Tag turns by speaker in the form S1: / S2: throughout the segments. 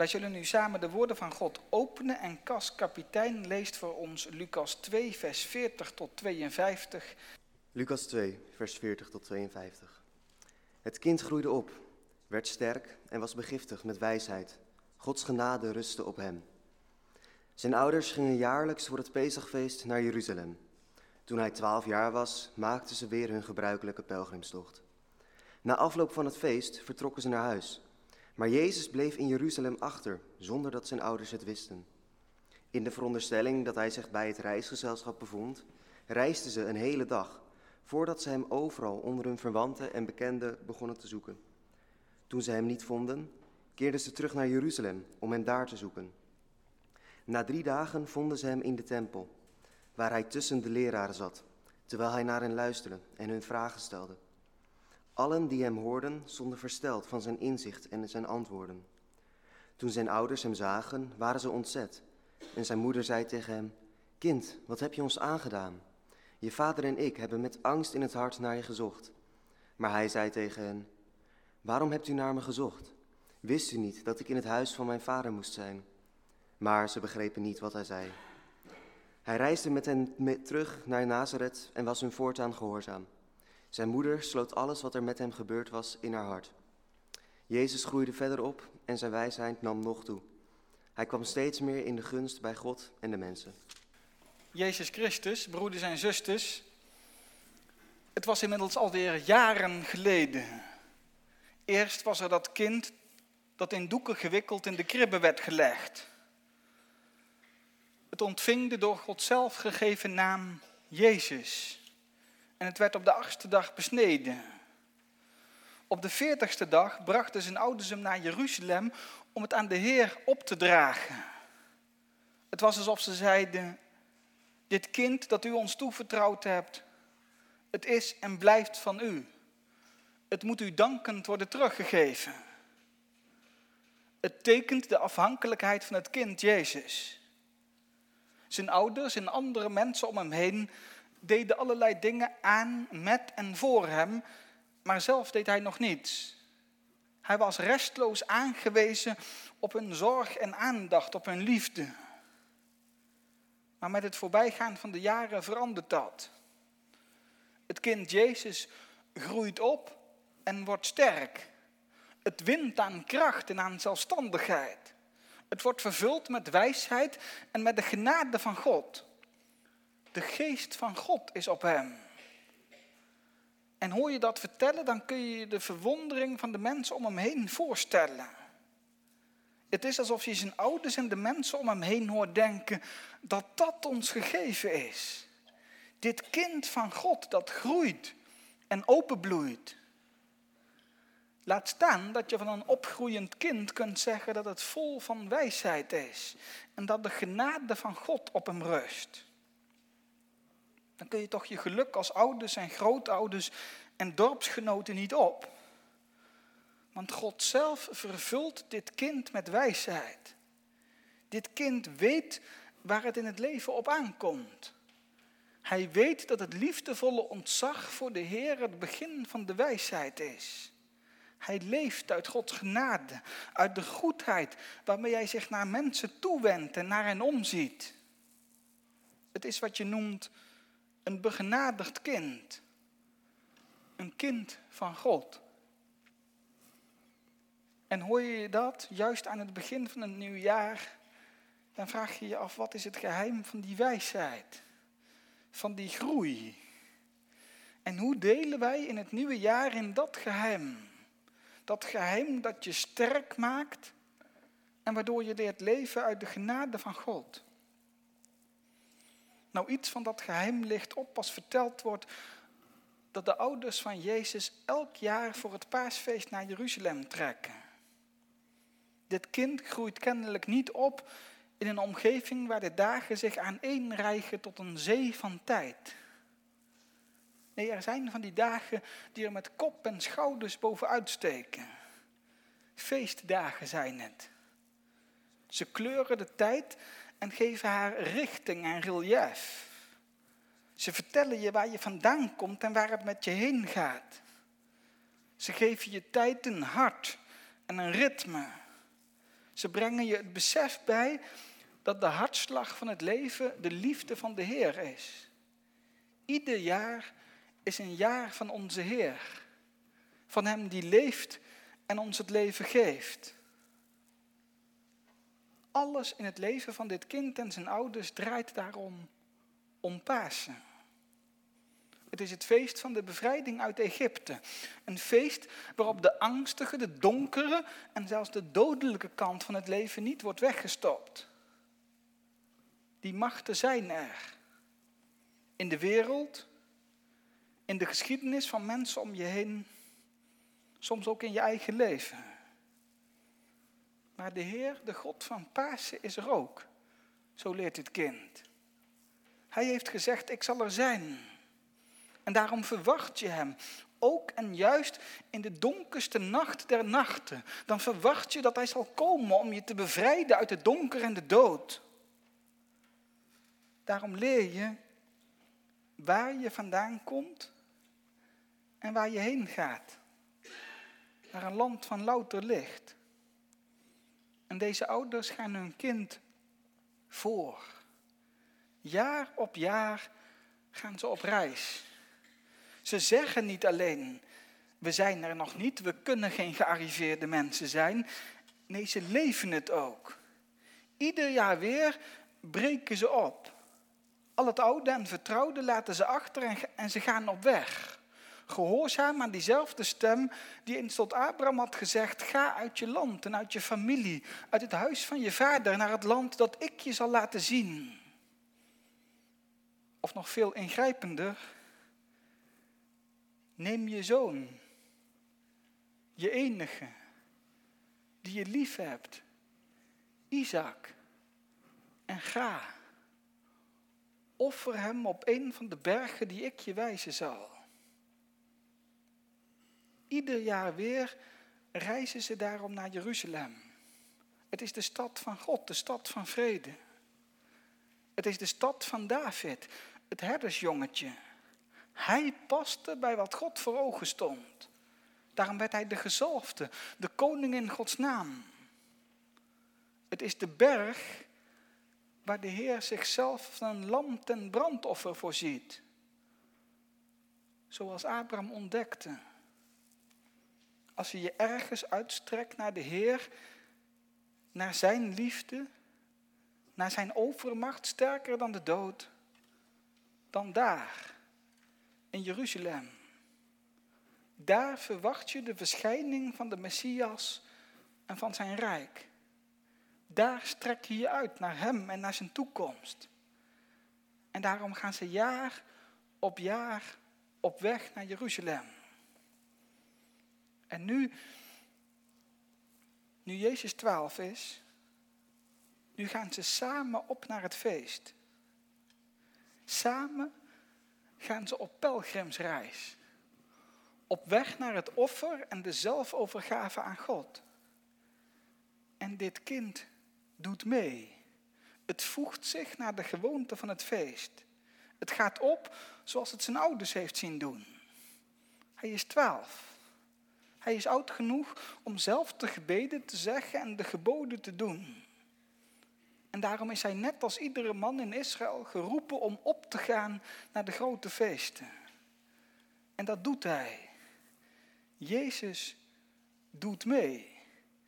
S1: Wij zullen nu samen de woorden van God openen en Cas Kapitein leest voor ons Lucas 2, vers 40 tot 52.
S2: Lucas 2, vers 40 tot 52. Het kind groeide op, werd sterk en was begiftigd met wijsheid. Gods genade rustte op hem. Zijn ouders gingen jaarlijks voor het Pesachfeest naar Jeruzalem. Toen hij twaalf jaar was, maakten ze weer hun gebruikelijke pelgrimstocht. Na afloop van het feest vertrokken ze naar huis. Maar Jezus bleef in Jeruzalem achter, zonder dat zijn ouders het wisten. In de veronderstelling dat hij zich bij het reisgezelschap bevond, reisden ze een hele dag, voordat ze hem overal onder hun verwanten en bekenden begonnen te zoeken. Toen ze hem niet vonden, keerden ze terug naar Jeruzalem om hem daar te zoeken. Na drie dagen vonden ze hem in de tempel, waar hij tussen de leraren zat, terwijl hij naar hen luisterde en hun vragen stelde. Allen die hem hoorden stonden versteld van zijn inzicht en zijn antwoorden. Toen zijn ouders hem zagen, waren ze ontzet. En zijn moeder zei tegen hem: Kind, wat heb je ons aangedaan? Je vader en ik hebben met angst in het hart naar je gezocht. Maar hij zei tegen hen: Waarom hebt u naar me gezocht? Wist u niet dat ik in het huis van mijn vader moest zijn? Maar ze begrepen niet wat hij zei. Hij reisde met hen terug naar Nazareth en was hun voortaan gehoorzaam. Zijn moeder sloot alles wat er met hem gebeurd was in haar hart. Jezus groeide verder op en zijn wijsheid nam nog toe. Hij kwam steeds meer in de gunst bij God en de mensen.
S1: Jezus Christus, broeders en zusters, het was inmiddels alweer jaren geleden. Eerst was er dat kind dat in doeken gewikkeld in de kribbe werd gelegd. Het ontving de door God zelf gegeven naam Jezus. En het werd op de achtste dag besneden. Op de veertigste dag brachten zijn ouders hem naar Jeruzalem om het aan de Heer op te dragen. Het was alsof ze zeiden, dit kind dat u ons toevertrouwd hebt, het is en blijft van u. Het moet u dankend worden teruggegeven. Het tekent de afhankelijkheid van het kind Jezus. Zijn ouders en andere mensen om hem heen deden allerlei dingen aan, met en voor hem, maar zelf deed hij nog niets. Hij was restloos aangewezen op hun zorg en aandacht, op hun liefde. Maar met het voorbijgaan van de jaren verandert dat. Het kind Jezus groeit op en wordt sterk. Het wint aan kracht en aan zelfstandigheid. Het wordt vervuld met wijsheid en met de genade van God. De geest van God is op hem. En hoor je dat vertellen, dan kun je je de verwondering van de mensen om hem heen voorstellen. Het is alsof je zijn ouders en de mensen om hem heen hoort denken dat dat ons gegeven is. Dit kind van God dat groeit en openbloeit. Laat staan dat je van een opgroeiend kind kunt zeggen dat het vol van wijsheid is en dat de genade van God op hem rust dan kun je toch je geluk als ouders en grootouders en dorpsgenoten niet op. Want God zelf vervult dit kind met wijsheid. Dit kind weet waar het in het leven op aankomt. Hij weet dat het liefdevolle ontzag voor de Heer het begin van de wijsheid is. Hij leeft uit Gods genade, uit de goedheid waarmee hij zich naar mensen toewendt en naar hen omziet. Het is wat je noemt een begenadigd kind. Een kind van God. En hoor je dat juist aan het begin van een nieuw jaar, dan vraag je je af wat is het geheim van die wijsheid, van die groei. En hoe delen wij in het nieuwe jaar in dat geheim? Dat geheim dat je sterk maakt en waardoor je leert leven uit de genade van God. Nou, iets van dat geheim ligt op als verteld wordt dat de ouders van Jezus elk jaar voor het paasfeest naar Jeruzalem trekken. Dit kind groeit kennelijk niet op in een omgeving waar de dagen zich aaneenrijgen tot een zee van tijd. Nee, er zijn van die dagen die er met kop en schouders bovenuit steken. Feestdagen zijn het. Ze kleuren de tijd en geven haar richting en relief. Ze vertellen je waar je vandaan komt en waar het met je heen gaat. Ze geven je tijd een hart en een ritme. Ze brengen je het besef bij dat de hartslag van het leven de liefde van de Heer is. Ieder jaar is een jaar van onze Heer. Van Hem die leeft en ons het leven geeft. Alles in het leven van dit kind en zijn ouders draait daarom om Pasen. Het is het feest van de bevrijding uit Egypte. Een feest waarop de angstige, de donkere en zelfs de dodelijke kant van het leven niet wordt weggestopt. Die machten zijn er. In de wereld, in de geschiedenis van mensen om je heen, soms ook in je eigen leven. Maar de Heer, de God van Pasen, is er ook. Zo leert het kind. Hij heeft gezegd, ik zal er zijn. En daarom verwacht je hem. Ook en juist in de donkerste nacht der nachten. Dan verwacht je dat hij zal komen om je te bevrijden uit het donker en de dood. Daarom leer je waar je vandaan komt en waar je heen gaat. Naar een land van louter licht. En deze ouders gaan hun kind voor. Jaar op jaar gaan ze op reis. Ze zeggen niet alleen, we zijn er nog niet, we kunnen geen gearriveerde mensen zijn. Nee, ze leven het ook. Ieder jaar weer breken ze op. Al het oude en vertrouwde laten ze achter en, en ze gaan op weg. Gehoorzaam aan diezelfde stem die eens tot Abraham had gezegd: Ga uit je land en uit je familie, uit het huis van je vader naar het land dat ik je zal laten zien. Of nog veel ingrijpender, neem je zoon, je enige, die je lief hebt, Isaac, en ga. Offer hem op een van de bergen die ik je wijzen zal. Ieder jaar weer reizen ze daarom naar Jeruzalem. Het is de stad van God, de stad van vrede. Het is de stad van David, het herdersjongetje. Hij paste bij wat God voor ogen stond. Daarom werd hij de gezalfde, de koning in Gods naam. Het is de berg waar de Heer zichzelf een lam ten brandoffer voorziet. Zoals Abraham ontdekte. Als je je ergens uitstrekt naar de Heer, naar zijn liefde, naar zijn overmacht sterker dan de dood, dan daar, in Jeruzalem. Daar verwacht je de verschijning van de Messias en van zijn rijk. Daar strek je je uit naar hem en naar zijn toekomst. En daarom gaan ze jaar op jaar op weg naar Jeruzalem. En nu, nu Jezus twaalf is, nu gaan ze samen op naar het feest. Samen gaan ze op pelgrimsreis. Op weg naar het offer en de zelfovergave aan God. En dit kind doet mee. Het voegt zich naar de gewoonte van het feest. Het gaat op zoals het zijn ouders heeft zien doen. Hij is twaalf. Hij is oud genoeg om zelf de gebeden te zeggen en de geboden te doen. En daarom is hij net als iedere man in Israël geroepen om op te gaan naar de grote feesten. En dat doet hij. Jezus doet mee.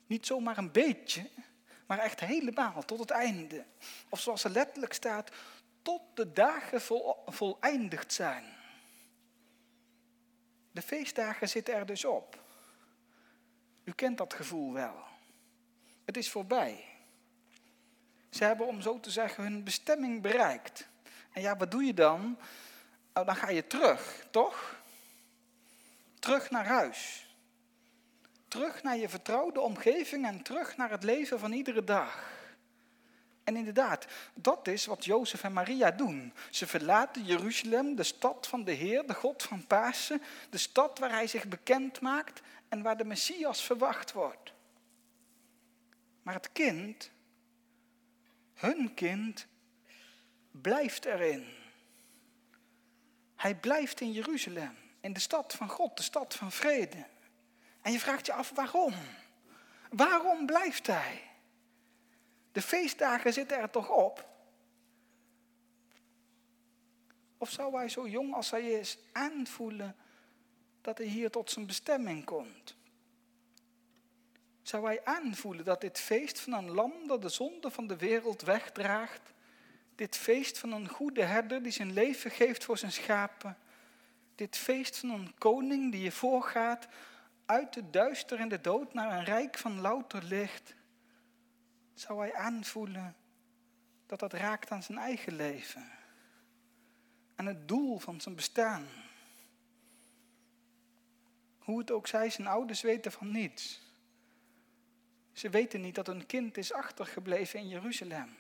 S1: Niet zomaar een beetje, maar echt helemaal tot het einde. Of zoals er letterlijk staat, tot de dagen vol, voleindigd zijn. De feestdagen zitten er dus op. U kent dat gevoel wel. Het is voorbij. Ze hebben, om zo te zeggen, hun bestemming bereikt. En ja, wat doe je dan? Nou, dan ga je terug, toch? Terug naar huis. Terug naar je vertrouwde omgeving en terug naar het leven van iedere dag. En inderdaad, dat is wat Jozef en Maria doen. Ze verlaten Jeruzalem, de stad van de Heer, de God van Pasen, de stad waar hij zich bekend maakt en waar de Messias verwacht wordt. Maar het kind, hun kind, blijft erin. Hij blijft in Jeruzalem, in de stad van God, de stad van vrede. En je vraagt je af waarom? Waarom blijft hij? De feestdagen zitten er toch op? Of zou hij zo jong als hij is aanvoelen dat hij hier tot zijn bestemming komt? Zou hij aanvoelen dat dit feest van een lam dat de zonde van de wereld wegdraagt, dit feest van een goede herder die zijn leven geeft voor zijn schapen, dit feest van een koning die je voorgaat uit de duister en de dood naar een rijk van louter licht, zou hij aanvoelen dat dat raakt aan zijn eigen leven, aan het doel van zijn bestaan. Hoe het ook zij, zijn ouders weten van niets. Ze weten niet dat hun kind is achtergebleven in Jeruzalem.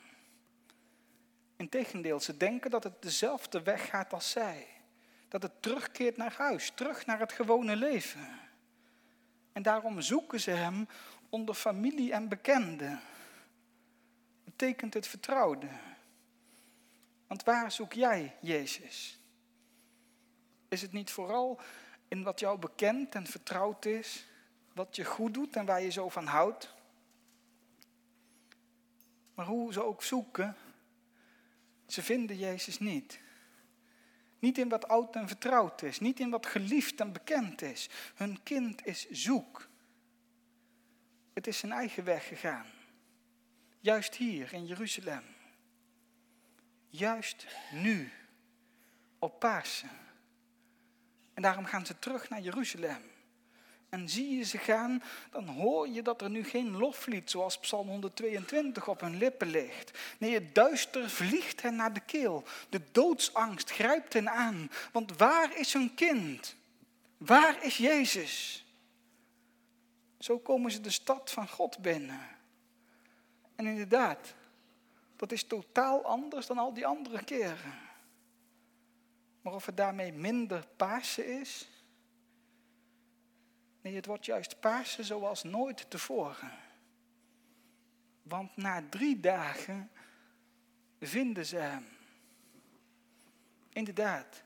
S1: Integendeel, ze denken dat het dezelfde weg gaat als zij. Dat het terugkeert naar huis, terug naar het gewone leven. En daarom zoeken ze hem onder familie en bekenden. Betekent het vertrouwde. Want waar zoek jij Jezus? Is het niet vooral in wat jou bekend en vertrouwd is, wat je goed doet en waar je zo van houdt? Maar hoe ze ook zoeken, ze vinden Jezus niet. Niet in wat oud en vertrouwd is, niet in wat geliefd en bekend is. Hun kind is zoek. Het is zijn eigen weg gegaan. Juist hier in Jeruzalem. Juist nu, op Pasen. En daarom gaan ze terug naar Jeruzalem en zie je ze gaan, dan hoor je dat er nu geen loflied zoals Psalm 122 op hun lippen ligt. Nee, het duister vliegt hen naar de keel. De doodsangst grijpt hen aan. Want waar is hun kind? Waar is Jezus? Zo komen ze de stad van God binnen. En inderdaad, dat is totaal anders dan al die andere keren. Maar of het daarmee minder Pasen is, Nee, het wordt juist Pasen zoals nooit tevoren. Want na drie dagen vinden ze hem. Inderdaad,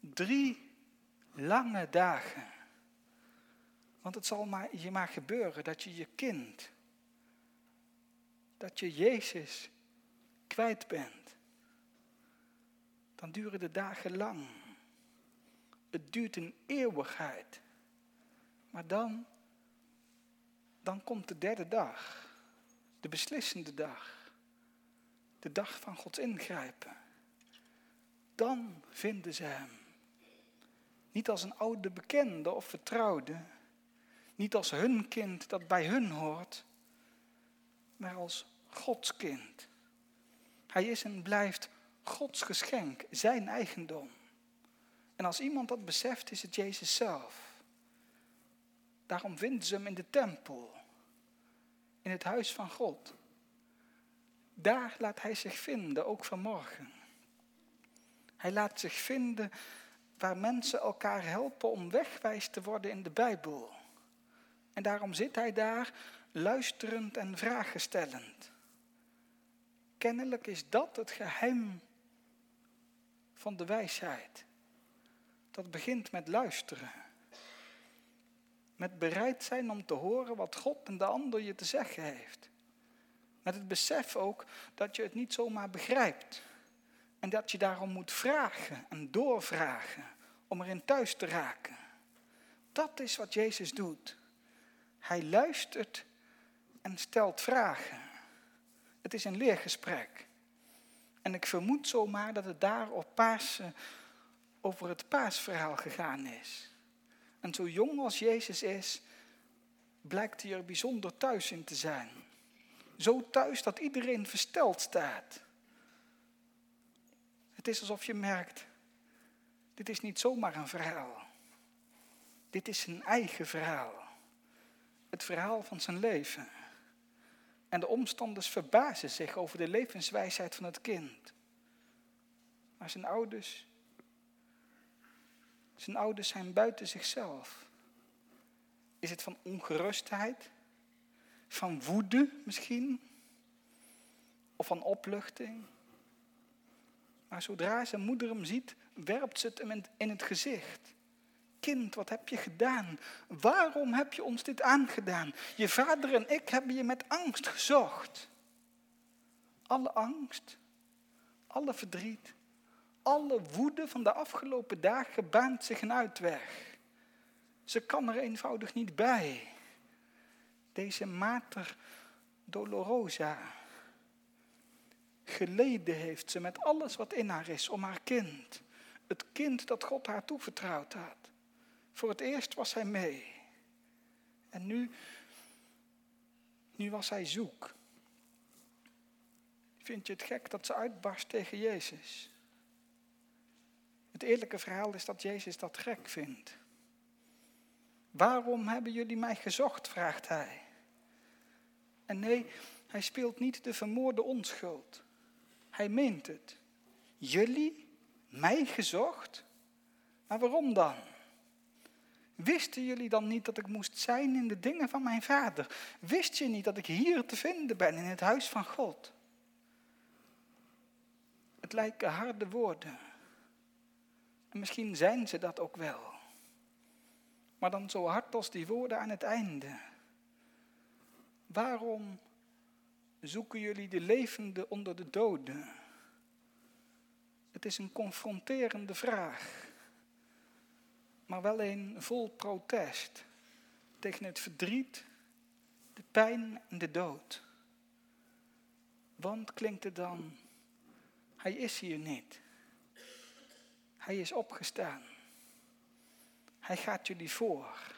S1: drie lange dagen. Want het zal maar, je maar gebeuren dat je je kind, dat je Jezus kwijt bent. Dan duren de dagen lang. Het duurt een eeuwigheid. Maar dan, dan komt de derde dag, de beslissende dag, de dag van Gods ingrijpen. Dan vinden ze Hem. Niet als een oude bekende of vertrouwde, niet als hun kind dat bij hun hoort, maar als Gods kind. Hij is en blijft Gods geschenk, zijn eigendom. En als iemand dat beseft, is het Jezus zelf. Daarom vinden ze hem in de tempel, in het huis van God. Daar laat hij zich vinden, ook vanmorgen. Hij laat zich vinden waar mensen elkaar helpen om wegwijs te worden in de Bijbel. En daarom zit hij daar luisterend en vragen stellend. Kennelijk is dat het geheim van de wijsheid. Dat begint met luisteren. Met bereid zijn om te horen wat God en de ander je te zeggen heeft. Met het besef ook dat je het niet zomaar begrijpt. En dat je daarom moet vragen en doorvragen om erin thuis te raken. Dat is wat Jezus doet. Hij luistert en stelt vragen. Het is een leergesprek. En ik vermoed zomaar dat het daar op Pasen over het paasverhaal gegaan is. En zo jong als Jezus is, blijkt hij er bijzonder thuis in te zijn. Zo thuis dat iedereen versteld staat. Het is alsof je merkt, dit is niet zomaar een verhaal. Dit is zijn eigen verhaal. Het verhaal van zijn leven. En de omstanders verbazen zich over de levenswijsheid van het kind. Maar zijn ouders zijn ouders zijn buiten zichzelf. Is het van ongerustheid? Van woede misschien? Of van opluchting? Maar zodra zijn moeder hem ziet, werpt ze het hem in het gezicht. Kind, wat heb je gedaan? Waarom heb je ons dit aangedaan? Je vader en ik hebben je met angst gezocht. Alle angst, alle verdriet, alle woede van de afgelopen dagen baant zich een uitweg. Ze kan er eenvoudig niet bij. Deze mater dolorosa. Geleden heeft ze met alles wat in haar is om haar kind. Het kind dat God haar toevertrouwd had. Voor het eerst was hij mee. En nu, nu was hij zoek. Vind je het gek dat ze uitbarst tegen Jezus? Het eerlijke verhaal is dat Jezus dat gek vindt. Waarom hebben jullie mij gezocht? vraagt hij. En nee, hij speelt niet de vermoorde onschuld. Hij meent het. Jullie mij gezocht? Maar waarom dan? Wisten jullie dan niet dat ik moest zijn in de dingen van mijn vader? Wist je niet dat ik hier te vinden ben in het huis van God? Het lijken harde woorden. En misschien zijn ze dat ook wel. Maar dan zo hard als die woorden aan het einde. Waarom zoeken jullie de levende onder de doden? Het is een confronterende vraag, maar wel een vol protest tegen het verdriet, de pijn en de dood. Want klinkt het dan, hij is hier niet. Hij is opgestaan. Hij gaat jullie voor.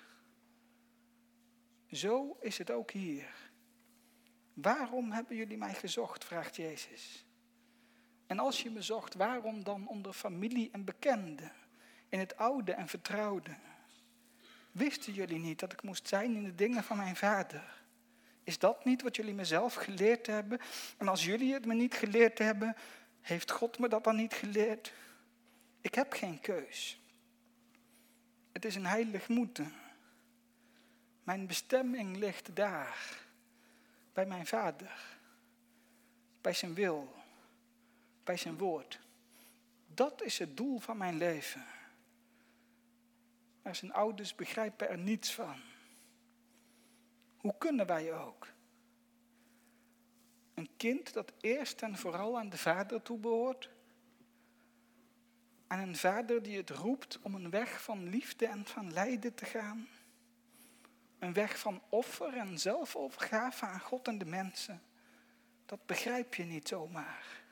S1: Zo is het ook hier. Waarom hebben jullie mij gezocht? vraagt Jezus. En als je me zocht, waarom dan onder familie en bekenden, in het oude en vertrouwde? Wisten jullie niet dat ik moest zijn in de dingen van mijn vader? Is dat niet wat jullie mezelf geleerd hebben? En als jullie het me niet geleerd hebben, heeft God me dat dan niet geleerd? Ik heb geen keus. Het is een heilig moeten. Mijn bestemming ligt daar, bij mijn vader, bij zijn wil, bij zijn woord. Dat is het doel van mijn leven. Maar zijn ouders begrijpen er niets van. Hoe kunnen wij ook? Een kind dat eerst en vooral aan de vader toebehoort, aan een vader die het roept om een weg van liefde en van lijden te gaan. Een weg van offer en zelfovergave aan God en de mensen. Dat begrijp je niet zomaar.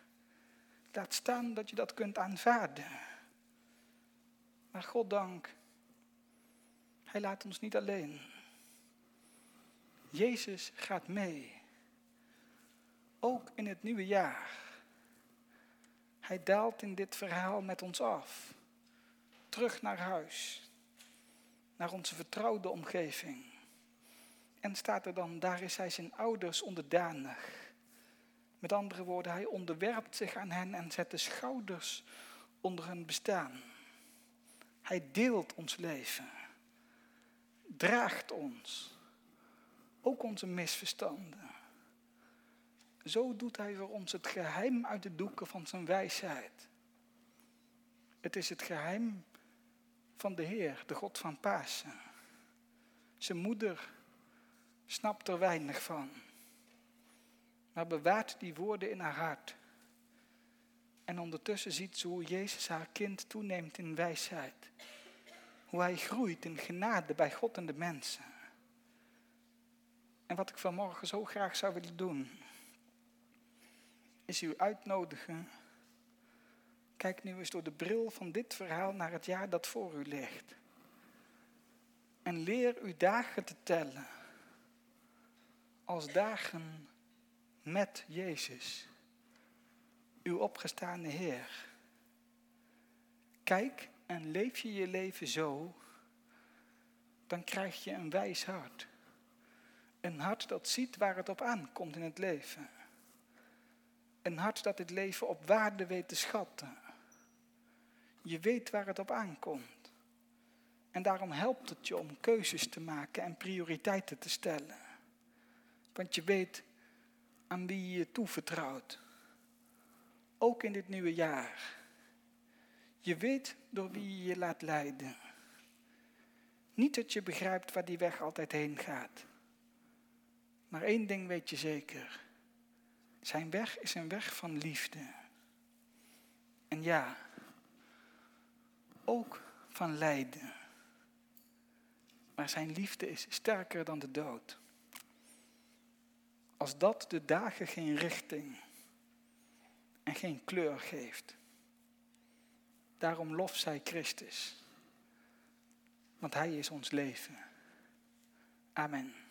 S1: Laat staan dat je dat kunt aanvaarden. Maar God dank, Hij laat ons niet alleen. Jezus gaat mee. Ook in het nieuwe jaar. Hij daalt in dit verhaal met ons af. Terug naar huis. Naar onze vertrouwde omgeving. En staat er dan, daar is hij zijn ouders onderdanig. Met andere woorden, hij onderwerpt zich aan hen en zet de schouders onder hun bestaan. Hij deelt ons leven. Draagt ons. Ook onze misverstanden. Zo doet hij voor ons het geheim uit de doeken van zijn wijsheid. Het is het geheim van de Heer, de God van Pasen. Zijn moeder snapt er weinig van, maar bewaart die woorden in haar hart. En ondertussen ziet ze hoe Jezus haar kind toeneemt in wijsheid. Hoe hij groeit in genade bij God en de mensen. En wat ik vanmorgen zo graag zou willen doen, is u uitnodigen. Kijk nu eens door de bril van dit verhaal naar het jaar dat voor u ligt. En leer uw dagen te tellen als dagen met Jezus, uw opgestane Heer. Kijk en leef je je leven zo, dan krijg je een wijs hart. Een hart dat ziet waar het op aankomt in het leven. Een hart dat het leven op waarde weet te schatten. Je weet waar het op aankomt. En daarom helpt het je om keuzes te maken en prioriteiten te stellen. Want je weet aan wie je je toevertrouwt. Ook in dit nieuwe jaar. Je weet door wie je je laat leiden. Niet dat je begrijpt waar die weg altijd heen gaat. Maar één ding weet je zeker. Zijn weg is een weg van liefde. En ja, ook van lijden. Maar zijn liefde is sterker dan de dood. Als dat de dagen geen richting en geen kleur geeft. Daarom lof zij Christus. Want Hij is ons leven. Amen.